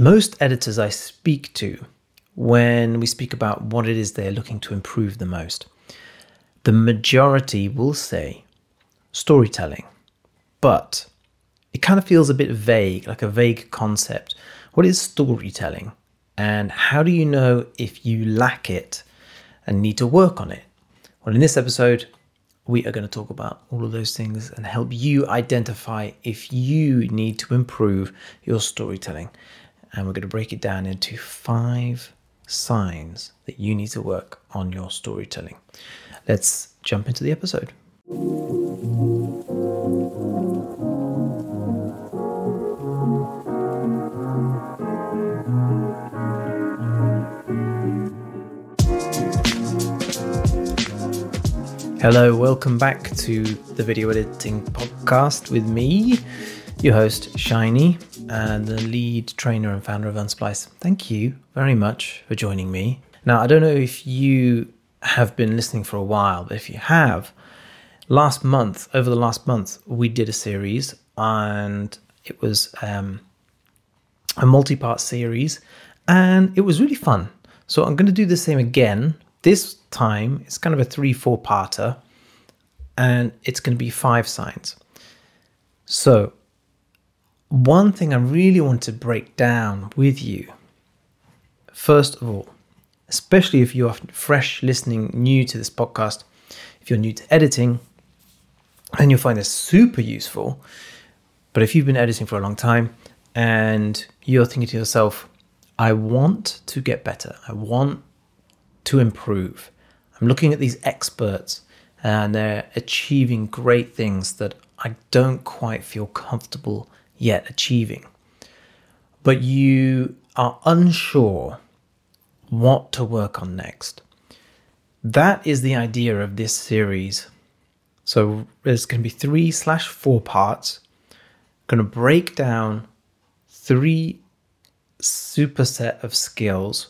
most editors I speak to, when we speak about what it is they're looking to improve the most, the majority will say storytelling. But it kind of feels a bit vague, like a vague concept. What is storytelling? And how do you know if you lack it and need to work on it? Well, in this episode, we are going to talk about all of those things and help you identify if you need to improve your storytelling. And we're going to break it down into five signs that you need to work on your storytelling. Let's jump into the episode. Hello, welcome back to the video editing podcast with me, your host, Shiny, and the lead trainer and founder of Unsplice. Thank you very much for joining me. Now, I don't know if you have been listening for a while, but if you have, last month, over the last month, we did a series and it was um, a multi part series and it was really fun. So I'm going to do the same again this time, it's kind of a three, four parter, and it's going to be five signs. So, one thing I really want to break down with you, first of all, especially if you're fresh listening, new to this podcast, if you're new to editing, and you'll find this super useful. But if you've been editing for a long time and you're thinking to yourself, I want to get better, I want to improve. I'm looking at these experts and they're achieving great things that I don't quite feel comfortable yet achieving. But you are unsure what to work on next. That is the idea of this series. So there's going to be three slash four parts. I'm going to break down three superset of skills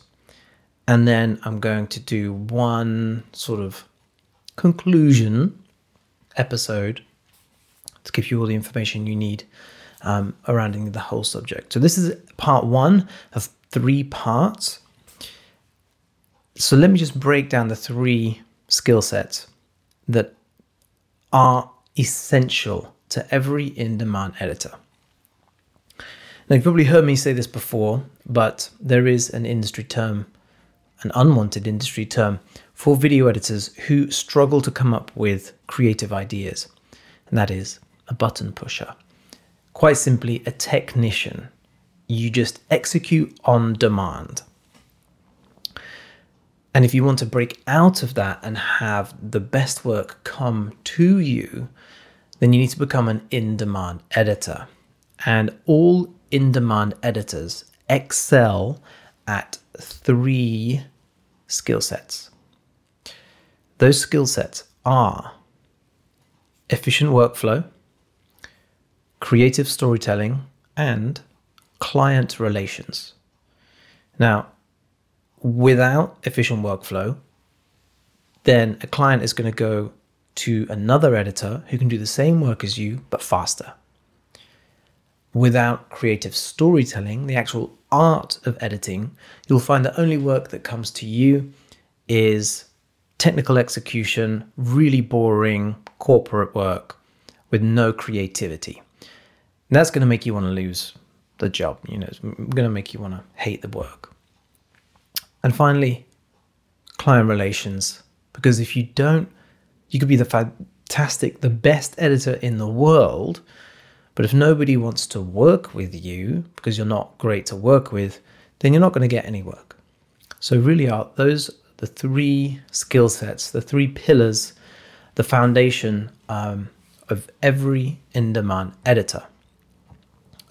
and then I'm going to do one sort of conclusion episode to give you all the information you need um, the whole subject. So, this is part one of three parts. So, let me just break down the three skill sets that are essential to every in demand editor. Now, you've probably heard me say this before, but there is an industry term an unwanted industry term for video editors who struggle to come up with creative ideas, and that is a button pusher. Quite simply, a technician. You just execute on demand. And if you want to break out of that and have the best work come to you, then you need to become an in demand editor. And all in demand editors excel at three skill sets. Those skill sets are efficient workflow, creative storytelling, and client relations. Now, without efficient workflow, then a client is going to go to another editor who can do the same work as you but faster. Without creative storytelling, the actual art of editing, you'll find that only work that comes to you is technical execution, really boring corporate work with no creativity. And that's going to make you want to lose the job, you know, it's going to make you want to hate the work. And finally, client relations, because if you don't, you could be the fantastic, the best editor in the world, but if nobody wants to work with you because you're not great to work with, then you're not going to get any work. So, really, are those the three skill sets, the three pillars, the foundation um, of every in demand editor.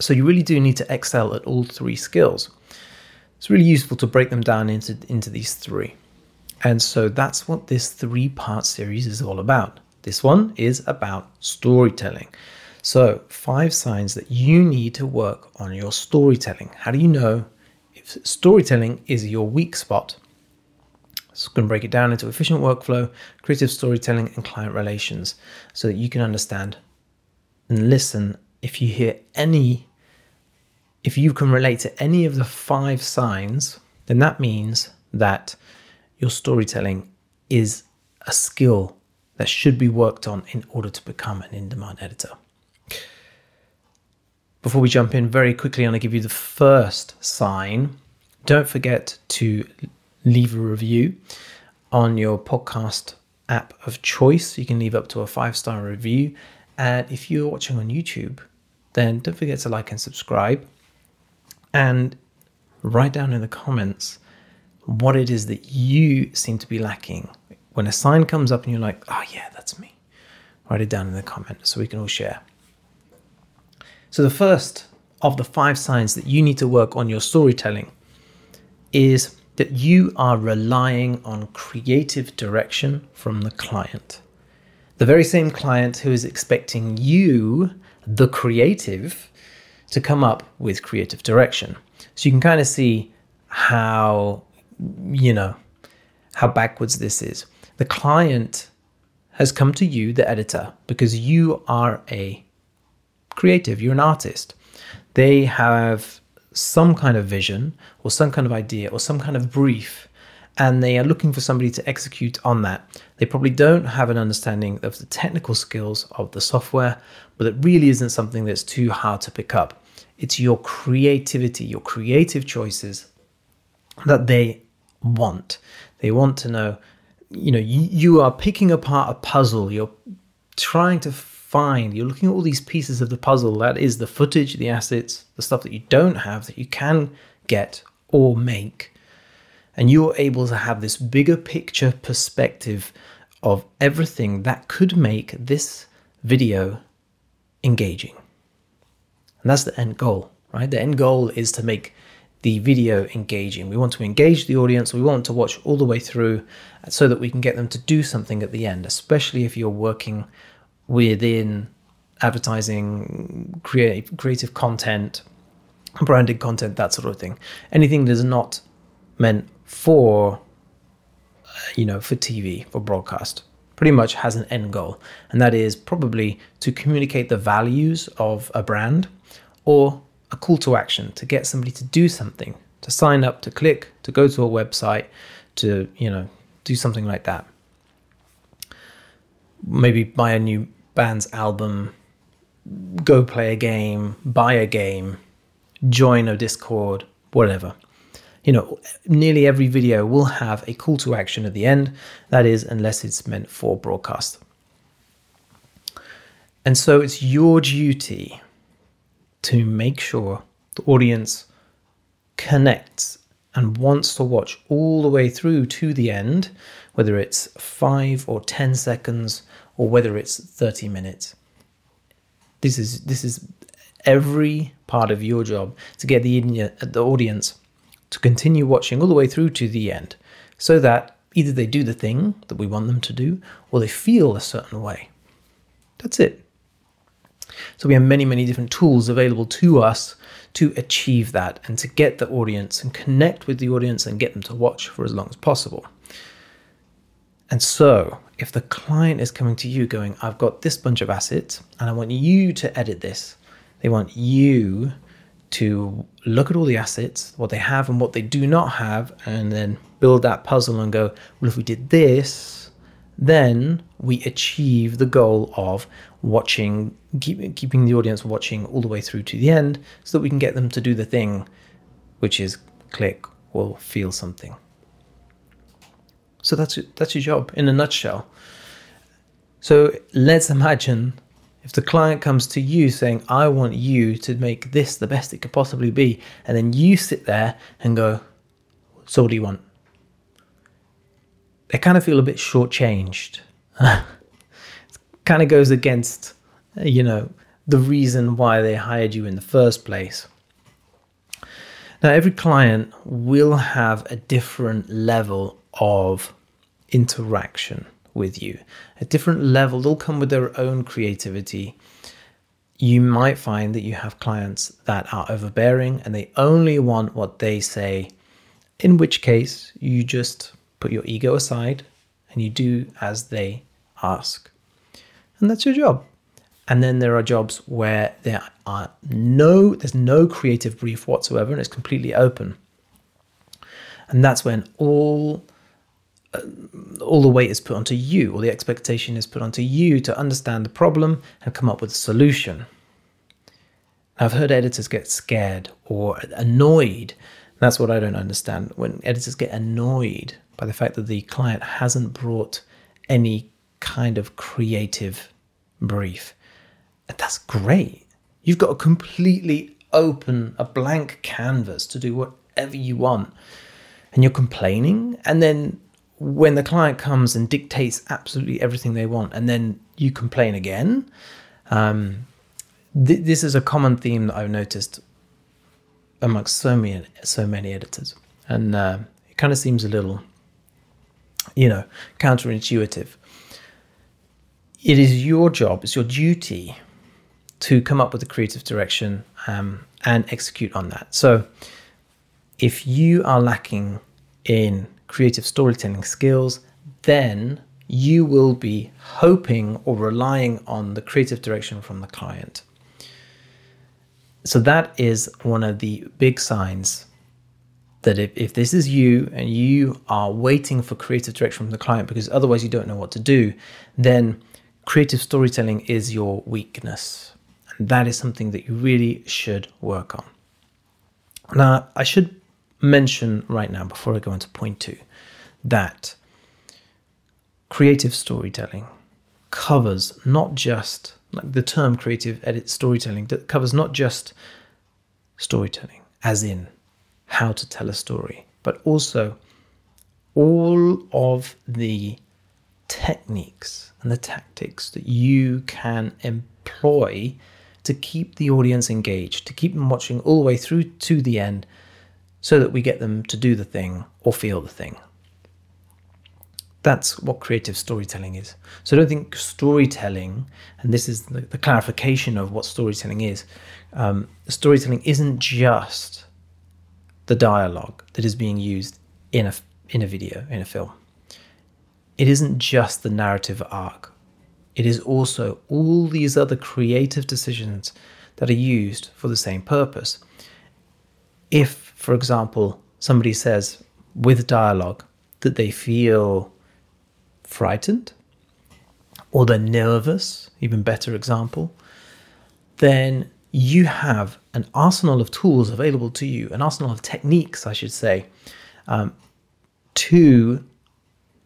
So, you really do need to excel at all three skills. It's really useful to break them down into, into these three. And so, that's what this three part series is all about. This one is about storytelling. So, five signs that you need to work on your storytelling. How do you know if storytelling is your weak spot? So, going to break it down into efficient workflow, creative storytelling, and client relations so that you can understand and listen if you hear any if you can relate to any of the five signs, then that means that your storytelling is a skill that should be worked on in order to become an in demand editor. Before we jump in, very quickly, I'm going to give you the first sign. Don't forget to leave a review on your podcast app of choice. You can leave up to a five star review. And if you're watching on YouTube, then don't forget to like and subscribe. And write down in the comments what it is that you seem to be lacking. When a sign comes up and you're like, oh, yeah, that's me, write it down in the comments so we can all share. So, the first of the five signs that you need to work on your storytelling is that you are relying on creative direction from the client. The very same client who is expecting you, the creative, to come up with creative direction. So you can kind of see how, you know, how backwards this is. The client has come to you, the editor, because you are a creative, you're an artist. They have some kind of vision or some kind of idea or some kind of brief and they are looking for somebody to execute on that. They probably don't have an understanding of the technical skills of the software, but it really isn't something that's too hard to pick up. It's your creativity, your creative choices that they want. They want to know, you know, you, you are picking apart a puzzle, you're trying to find, you're looking at all these pieces of the puzzle that is the footage, the assets, the stuff that you don't have that you can get or make. And you're able to have this bigger picture perspective of everything that could make this video engaging. And that's the end goal, right? The end goal is to make the video engaging. We want to engage the audience. We want to watch all the way through so that we can get them to do something at the end, especially if you're working within advertising, creative, creative content, branded content, that sort of thing. Anything that is not meant for, you know, for TV, for broadcast pretty much has an end goal, and that is probably to communicate the values of a brand or a call to action to get somebody to do something, to sign up, to click, to go to a website, to, you know, do something like that. Maybe buy a new band's album, go play a game, buy a game, join a Discord, whatever you know, nearly every video will have a call to action at the end. That is, unless it's meant for broadcast. And so it's your duty to make sure the audience connects and wants to watch all the way through to the end, whether it's five or 10 seconds or whether it's 30 minutes. This is, this is every part of your job to get the, in the audience to continue watching all the way through to the end so that either they do the thing that we want them to do or they feel a certain way. That's it. So we have many, many different tools available to us to achieve that and to get the audience and connect with the audience and get them to watch for as long as possible. And so, if the client is coming to you going, I've got this bunch of assets and I want you to edit this, they want you to look at all the assets, what they have and what they do not have, and then build that puzzle and go, well, if we did this, then we achieve the goal of watching, keep, keeping the audience watching all the way through to the end so that we can get them to do the thing, which is click or feel something. So that's that's your job in a nutshell. So let's imagine if the client comes to you saying, I want you to make this the best it could possibly be, and then you sit there and go, So what do you want? They kind of feel a bit shortchanged. it kind of goes against, you know, the reason why they hired you in the first place. Now, every client will have a different level of interaction with you. At different level, they'll come with their own creativity. You might find that you have clients that are overbearing and they only want what they say, in which case you just put your ego aside and you do as they ask. And that's your job. And then there are jobs where there are no, there's no creative brief whatsoever, and it's completely open. And that's when all Uh, all the weight is put onto you, or the expectation is put onto you to understand the problem and come up with a solution. I've heard editors get scared or annoyed. That's what I don't understand. When editors get annoyed by the fact that the client hasn't brought any kind of creative brief. And that's great. You've got a completely open, a blank canvas to do whatever you want. And you're complaining. And then when the client comes and dictates absolutely everything they want, and then you complain again, um, th- this is a common theme that I've noticed amongst so many, so many editors. And uh, it kind of seems a little, you know, counterintuitive it is your job, it's your duty to come up with a creative direction um, and execute on that. So, if you are lacking in creative storytelling skills, then you will be hoping or relying on the creative direction from the client. So, that is one of the big signs that if, if this is you and you are waiting for creative direction from the client because otherwise you don't know what to do, then creative storytelling is your weakness. And that is something that you really should work on. Now, I should mention right now, before I go into point two, that creative storytelling covers not just like the term creative edit storytelling that covers not just storytelling as in how to tell a story but also all of the techniques and the tactics that you can employ to keep the audience engaged, to keep them watching all the way through to the end, so that we get them to do the thing or feel the thing. That's what creative storytelling is. So I don't think storytelling, and this is the, the clarification of what storytelling is. Um, storytelling isn't just the dialogue that is being used in a in a video in a film it isn't just the narrative arc, it is also all these other creative decisions that are used for the same purpose. If, for example, somebody says with dialogue that they feel frightened or they're nervous, even better example, then you have an arsenal of tools available to you, an arsenal of techniques, I should say, um, to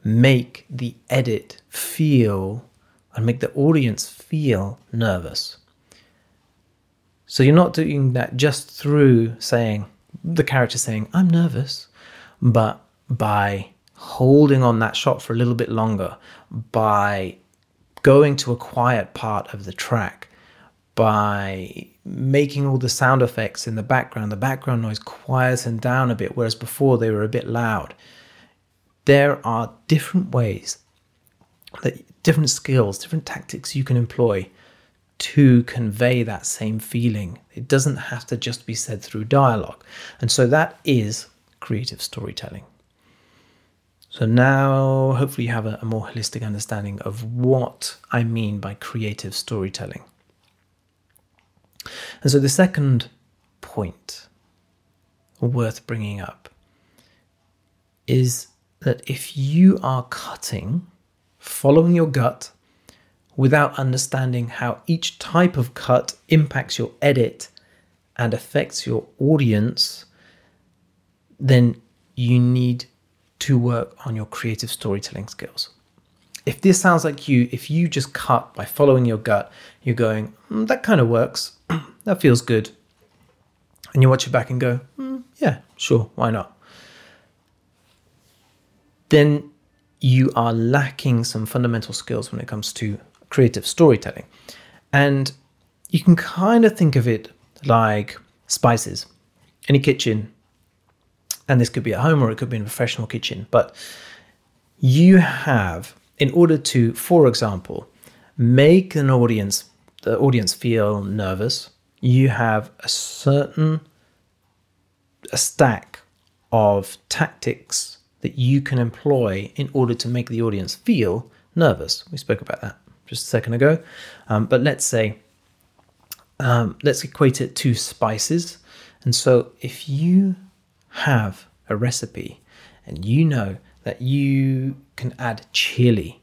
make the edit feel and make the audience feel nervous. So you're not doing that just through saying, the character saying, I'm nervous, but by holding on that shot for a little bit longer, by going to a quiet part of the track, by making all the sound effects in the background, the background noise quieten down a bit, whereas before they were a bit loud. There are different ways that different skills, different tactics you can employ to convey that same feeling. It doesn't have to just be said through dialogue. And so that is creative storytelling. So now, hopefully, you have a, a more holistic understanding of what I mean by creative storytelling. And so, the second point worth bringing up is that if you are cutting, following your gut, without understanding how each type of cut impacts your edit and affects your audience, then you need to work on your creative storytelling skills. If this sounds like you, if you just cut by following your gut, you're going, mm, that kind of works, that feels good. And you watch it back and go, mm, yeah, sure, why not? then you are lacking some fundamental skills when it comes to creative storytelling. And you can kind of think of it like spices in a kitchen. And this could be at home or it could be in a professional kitchen. But you have, in order to, for example, make an audience, the audience feel nervous, you have a certain a stack of tactics that you can employ in order to make the audience feel nervous. We spoke about that just a second ago. Um, but let's say, um, let's equate it to spices. And so if you have a recipe and you know that you can add chili,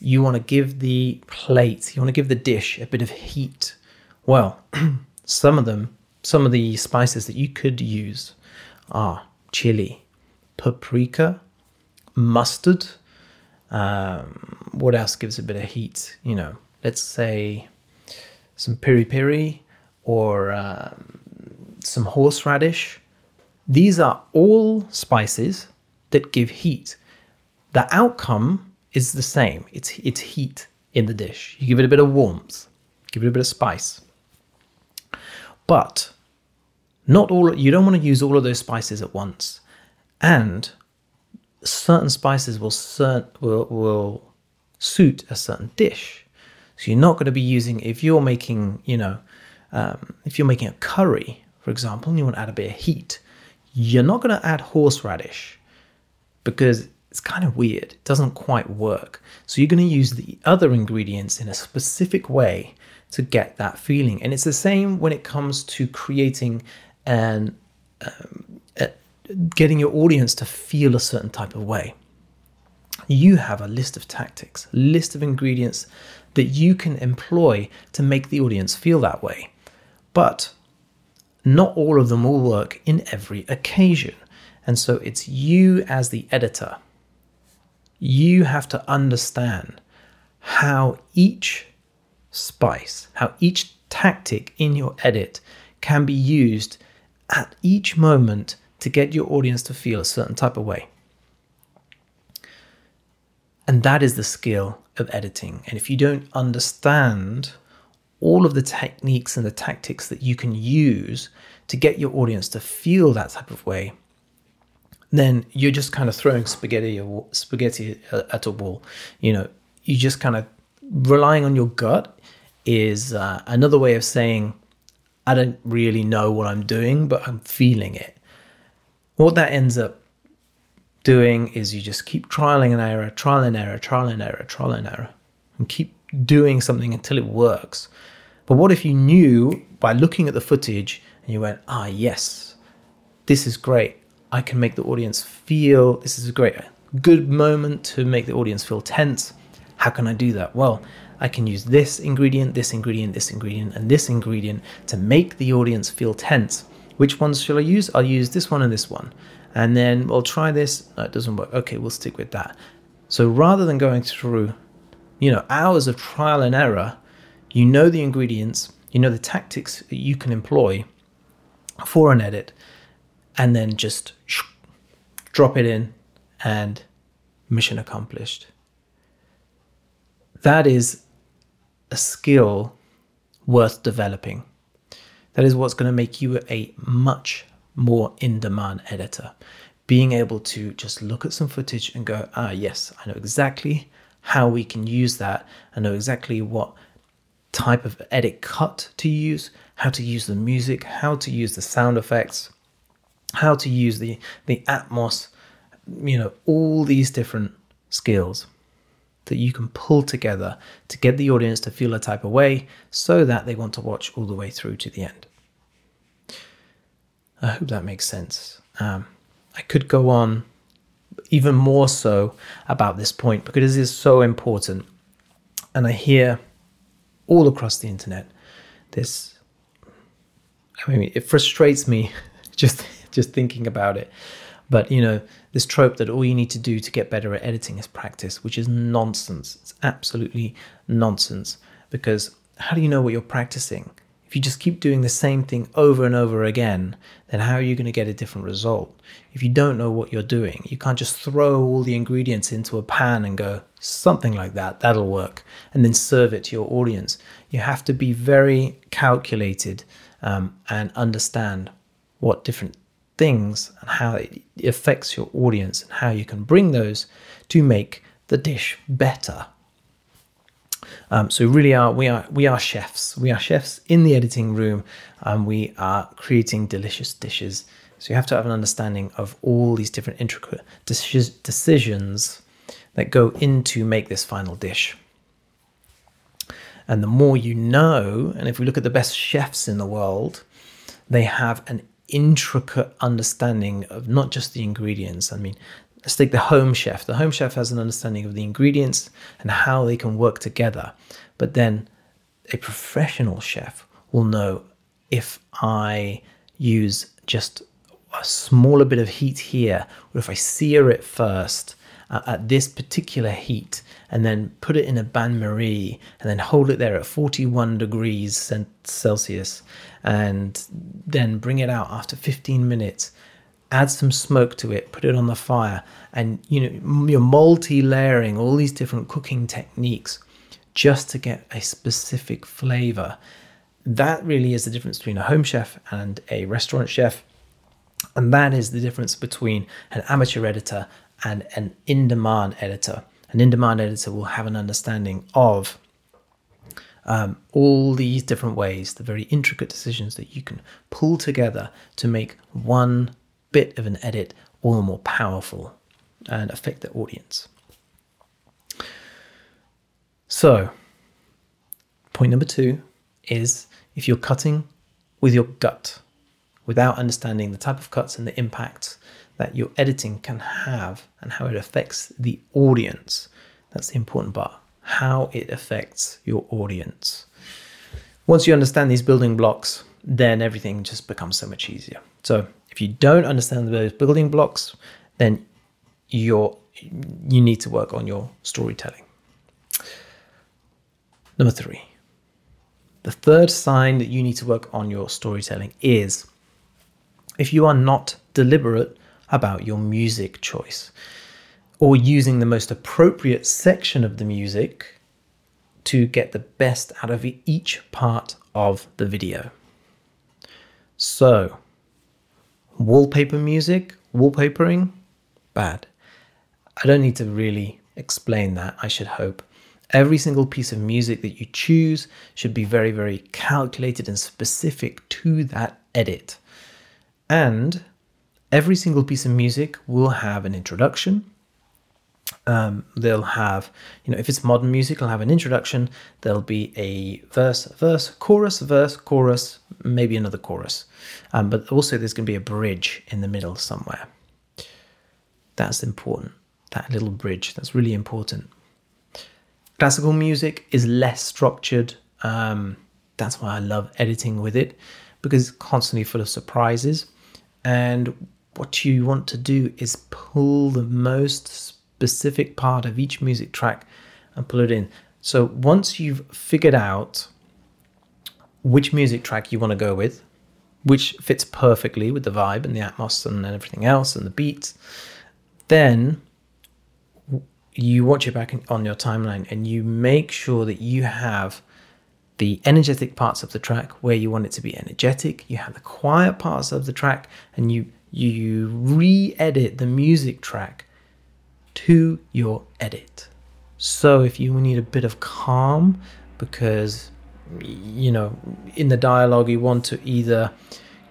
you want to give the plate, you want to give the dish a bit of heat. Well, some of them, some of the spices that you could use are chili, paprika, mustard. Um, what else gives a bit of heat? You know, let's say some piri piri or um, some horseradish. These are all spices that give heat. The outcome is the same. It's it's heat in the dish. You give it a bit of warmth, give it a bit of spice. But not all you don't want to use all of those spices at once. And certain spices will cert, will will suit a certain dish. So you're not going to be using if you're making, you know, um, if you're making a curry, for example, and you want to add a bit of heat, you're not going to add horseradish because it's kind of weird. It doesn't quite work. So you're going to use the other ingredients in a specific way to get that feeling. And it's the same when it comes to creating an um, getting your audience to feel a certain type of way. You have a list of tactics, list of ingredients that you can employ to make the audience feel that way. But not all of them will work in every occasion. And so it's you as the editor you have to understand how each spice, how each tactic in your edit can be used at each moment to get your audience to feel a certain type of way. And that is the skill of editing. And if you don't understand all of the techniques and the tactics that you can use to get your audience to feel that type of way, then you're just kind of throwing spaghetti spaghetti at a wall. You know, you just kind of relying on your gut is uh, another way of saying I don't really know what I'm doing, but I'm feeling it. What that ends up doing is you just keep trialing and error, trial and error, trial and error, trial and error, and keep doing something until it works. But what if you knew by looking at the footage and you went, ah, yes, this is great. I can make the audience feel this is a great, good moment to make the audience feel tense. How can I do that? Well, I can use this ingredient, this ingredient, this ingredient, and this ingredient to make the audience feel tense. Which ones shall I use? I'll use this one and this one. And then we'll try this. No, it doesn't work. Okay, we'll stick with that. So rather than going through, you know, hours of trial and error, you know the ingredients, you know the tactics that you can employ for an edit, and then just drop it in and mission accomplished. That is a skill worth developing. That is what's going to make you a much more in demand editor. Being able to just look at some footage and go, ah, yes, I know exactly how we can use that. I know exactly what type of edit cut to use, how to use the music, how to use the sound effects, how to use the the Atmos, you know, all these different skills that you can pull together to get the audience to feel a type of way so that they want to watch all the way through to the end. I hope that makes sense. Um, I could go on even more so about this point because it is so important. And I hear all across the internet this. I mean, it frustrates me just just thinking about it. But you know, this trope that all you need to do to get better at editing is practice, which is nonsense. It's absolutely nonsense because how do you know what you're practicing? If you just keep doing the same thing over and over again, then how are you going to get a different result? If you don't know what you're doing, you can't just throw all the ingredients into a pan and go, something like that, that'll work, and then serve it to your audience. You have to be very calculated um, and understand what different things and how it affects your audience and how you can bring those to make the dish better. Um, so really are we are we are chefs. We are chefs in the editing room and we are creating delicious dishes. So you have to have an understanding of all these different intricate decisions that go into make this final dish. And the more you know, and if we look at the best chefs in the world, they have an intricate understanding of not just the ingredients. I mean, let's take the home chef. The home chef has an understanding of the ingredients and how they can work together. But then a professional chef will know if I use just a smaller bit of heat here, or if I sear it first uh, at this particular heat and then put it in a bain marie and then hold it there at 41 degrees Celsius and then bring it out after 15 minutes add some smoke to it put it on the fire and you know you're multi-layering all these different cooking techniques just to get a specific flavor that really is the difference between a home chef and a restaurant chef and that is the difference between an amateur editor and an in demand editor. An in demand editor will have an understanding of um, all these different ways, the very intricate decisions that you can pull together to make one bit of an edit all the more powerful and affect the audience. So, point number two is if you're cutting with your gut without understanding the type of cuts and the impact that your editing can have and how it affects the audience. That's the important part. How it affects your audience. Once you understand these building blocks, then everything just becomes so much easier. So if you don't understand those building blocks, then you're you need to work on your storytelling. Number three. The third sign that you need to work on your storytelling is if you are not deliberate about your music choice or using the most appropriate section of the music to get the best out of each part of the video. So, wallpaper music, wallpapering, bad. I don't need to really explain that, I should hope. Every single piece of music that you choose should be very, very calculated and specific to that edit. And every single piece of music will have an introduction. Um, they'll have, you know, if it's modern music, it'll have an introduction. There'll be a verse, verse, chorus, verse, chorus, maybe another chorus. Um, but also, there's going to be a bridge in the middle somewhere. That's important. That little bridge, that's really important. Classical music is less structured. Um, that's why I love editing with it because it's constantly full of surprises. And what you want to do is pull the most specific part of each music track and pull it in. So once you've figured out which music track you want to go with, which fits perfectly with the vibe and the atmos and everything else and the beats, then you watch it back on your timeline and you make sure that you have the energetic parts of the track where you want it to be energetic, you have the quiet parts of the track, and you you re-edit the music track to your edit. So if you need a bit of calm because you know in the dialogue you want to either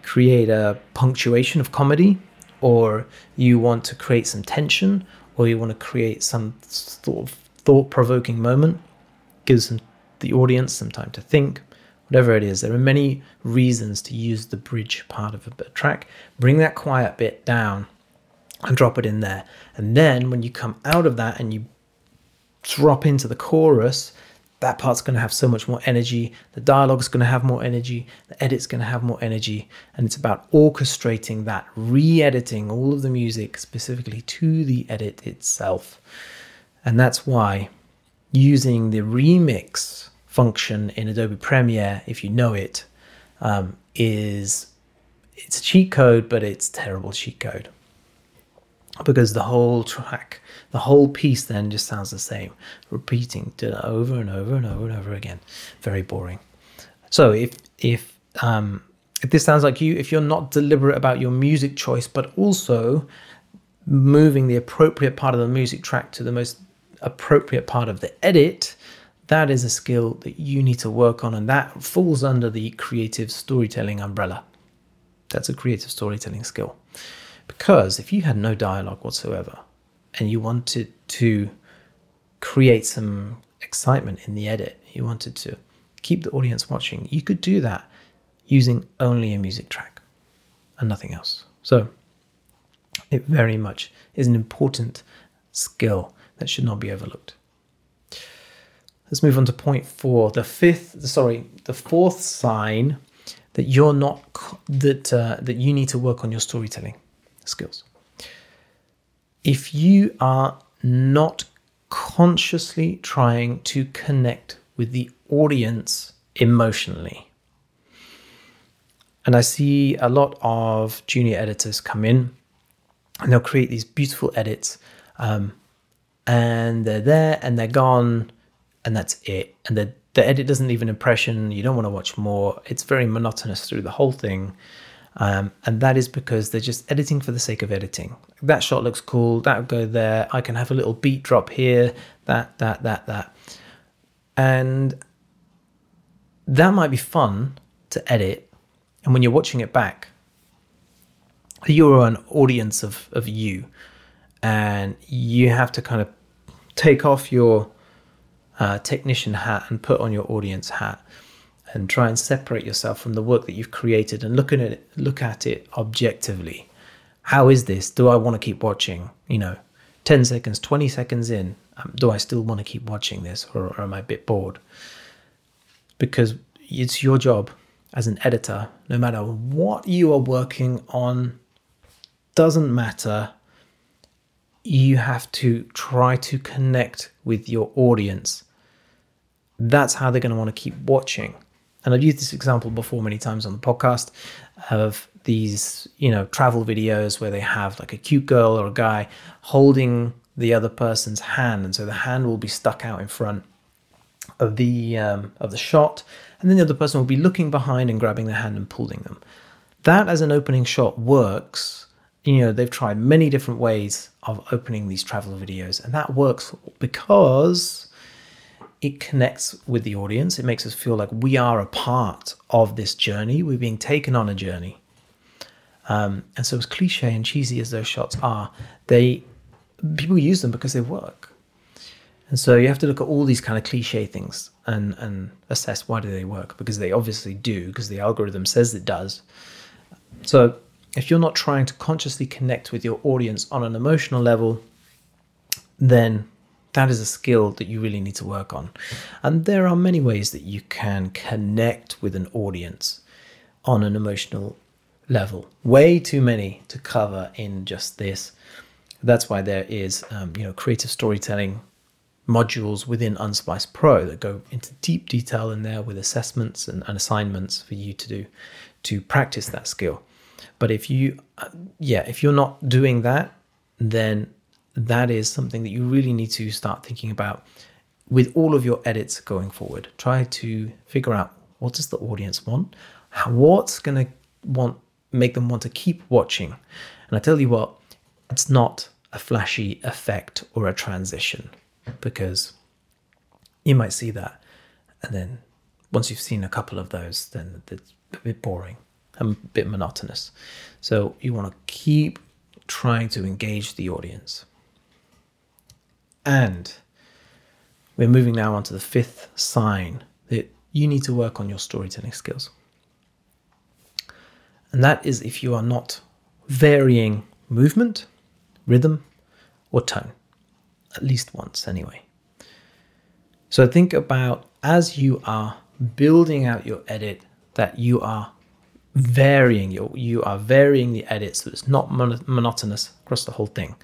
create a punctuation of comedy or you want to create some tension or you want to create some sort of thought-provoking moment gives the audience some time to think whatever it is. There are many reasons to use the bridge part of a track. Bring that quiet bit down and drop it in there. And then when you come out of that and you drop into the chorus, that part's going to have so much more energy. The dialogue's going to have more energy. The edit's going to have more energy. And it's about orchestrating that, re editing all of the music specifically to the edit itself. And that's why using the remix function in Adobe Premiere, if you know it, um, is it's a cheat code, but it's terrible cheat code because the whole track, the whole piece then just sounds the same, repeating over and over and over and over again. Very boring. So if if um, if this sounds like you, if you're not deliberate about your music choice, but also moving the appropriate part of the music track to the most appropriate part of the edit, that is a skill that you need to work on, and that falls under the creative storytelling umbrella. That's a creative storytelling skill. Because if you had no dialogue whatsoever and you wanted to create some excitement in the edit, you wanted to keep the audience watching, you could do that using only a music track and nothing else. So it very much is an important skill that should not be overlooked. Let's move on to point four. The fifth, sorry, the fourth sign that you're not that uh, that you need to work on your storytelling skills. If you are not consciously trying to connect with the audience emotionally, and I see a lot of junior editors come in and they'll create these beautiful edits, um, and they're there and they're gone and that's it. And the the edit doesn't leave an impression. You don't want to watch more. It's very monotonous through the whole thing. Um, and that is because they're just editing for the sake of editing. That shot looks cool. That would go there. I can have a little beat drop here. That, that, that, that. And that might be fun to edit. And when you're watching it back, you're an audience of, of you. And you have to kind of take off your uh, technician hat and put on your audience hat and try and separate yourself from the work that you've created and look at it look at it objectively. How is this? Do i want to keep watching? You know 10 seconds 20 seconds in um, do i still want to keep watching this or, or am i a bit bored? Because it's your job as an editor no matter what you are working on doesn't matter. You have to try to connect with your audience. That's how they're going to want to keep watching. And I've used this example before many times on the podcast of these, you know, travel videos where they have like a cute girl or a guy holding the other person's hand, and so the hand will be stuck out in front of the um, of the shot, and then the other person will be looking behind and grabbing the hand and pulling them. That as an opening shot works. You know, they've tried many different ways of opening these travel videos, and that works because it connects with the audience. It makes us feel like we are a part of this journey. We're being taken on a journey. Um, and so, as cliche and cheesy as those shots are, they people use them because they work. And so you have to look at all these kind of cliche things and and assess why do they work because they obviously do because the algorithm says it does. So if you're not trying to consciously connect with your audience on an emotional level, then that is a skill that you really need to work on. And there are many ways that you can connect with an audience on an emotional level. Way too many to cover in just this. That's why there is, um, you know, creative storytelling modules within Unsplice Pro that go into deep detail in there with assessments and, and assignments for you to do to practice that skill. But if you, uh, yeah, if you're not doing that, then that is something that you really need to start thinking about with all of your edits going forward. Try to figure out what does the audience want, How, what's going to want make them want to keep watching. And I tell you what, it's not a flashy effect or a transition because you might see that and then once you've seen a couple of those then it's a bit boring and a bit monotonous. So you want to keep trying to engage the audience. And we're moving now on to the fifth sign that you need to work on your storytelling skills. And that is if you are not varying movement, rhythm, or tone, at least once anyway. So think about as you are building out your edit that you are varying your you are varying the edit so it's not mon- monotonous across the whole thing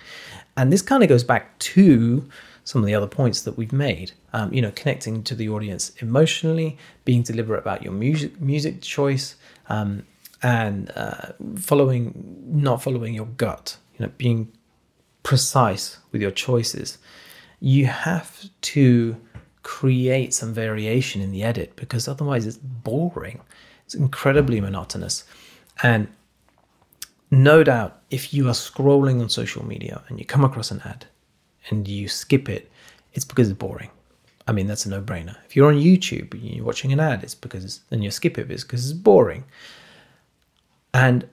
and this kind of goes back to some of the other points that we've made. Um, you know, connecting to the audience emotionally, being deliberate about your music music choice, um, and uh, following not following your gut. You know, being precise with your choices. You have to create some variation in the edit because otherwise it's boring. It's incredibly monotonous, and no doubt if you are scrolling on social media and you come across an ad and you skip it, it's because it's boring. I mean, that's a no brainer. If you're on YouTube and you're watching an ad, it's because, and you skip it, it's because it's boring. And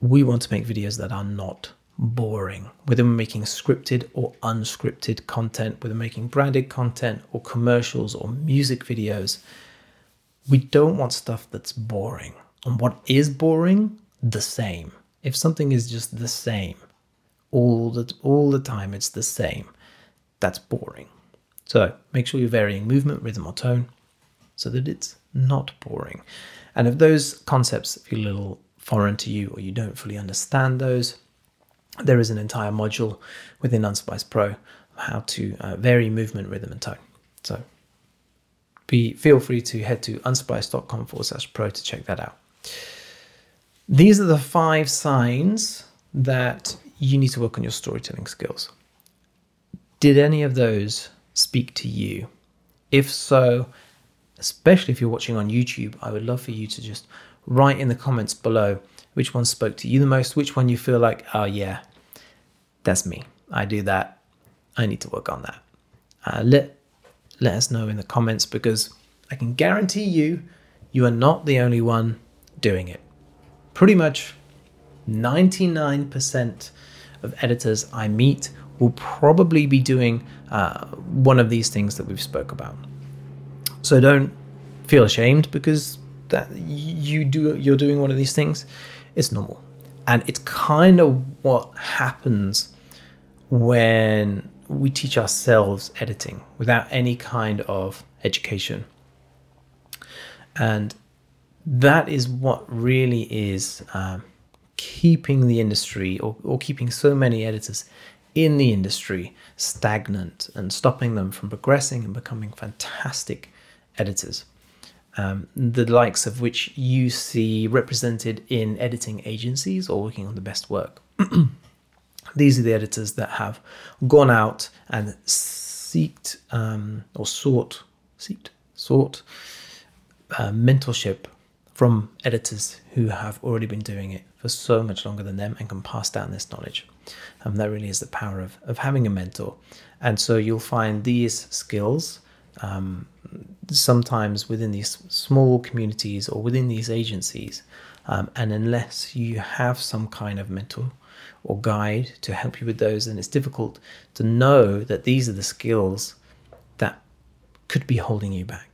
we want to make videos that are not boring, whether we're making scripted or unscripted content, whether we're making branded content or commercials or music videos. we don't want stuff that's boring. And what is boring? The same. If something is just the same all the all the time, it's the same. That's boring. So make sure you're varying movement, rhythm, or tone so that it's not boring. And if those concepts feel a little foreign to you or you don't fully understand those, there is an entire module within Unsplice Pro how to uh, vary movement, rhythm, and tone. So be feel free to head to unsplice.com forward slash pro to check that out. These are the five signs that you need to work on your storytelling skills. Did any of those speak to you? If so, especially if you're watching on YouTube, I would love for you to just write in the comments below which one spoke to you the most, which one you feel like, oh yeah, that's me. I do that. I need to work on that. Uh, let let us know in the comments because I can guarantee you, you are not the only one doing it. Pretty much 99% of editors I meet will probably be doing uh, one of these things that we've spoke about. So don't feel ashamed because that you do you're doing one of these things. It's normal, and it's kind of what happens when we teach ourselves editing without any kind of education. And that is what really is um, keeping the industry or, or keeping so many editors in the industry stagnant and stopping them from progressing and becoming fantastic editors. Um, the likes of which you see represented in editing agencies or working on the best work. These are the editors that have gone out and seeked um, or sought, sought uh, mentorship from editors who have already been doing it for so much longer than them and can pass down this knowledge. And that really is the power of, of having a mentor. And so you'll find these skills um, sometimes within these small communities or within these agencies. Um, and unless you have some kind of mentor or guide to help you with those, then it's difficult to know that these are the skills that could be holding you back.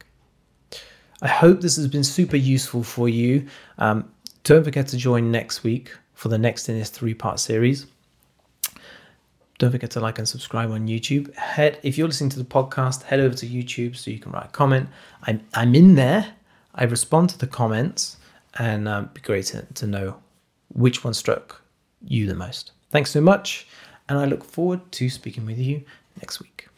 I hope this has been super useful for you. Um, don't forget to join next week for the next in this three part series. Don't forget to like and subscribe on YouTube. Head if you're listening to the podcast, head over to YouTube so you can write a comment. I'm I'm in there. I respond to the comments, and um, be great to, to know which one struck you the most. Thanks so much, and I look forward to speaking with you next week.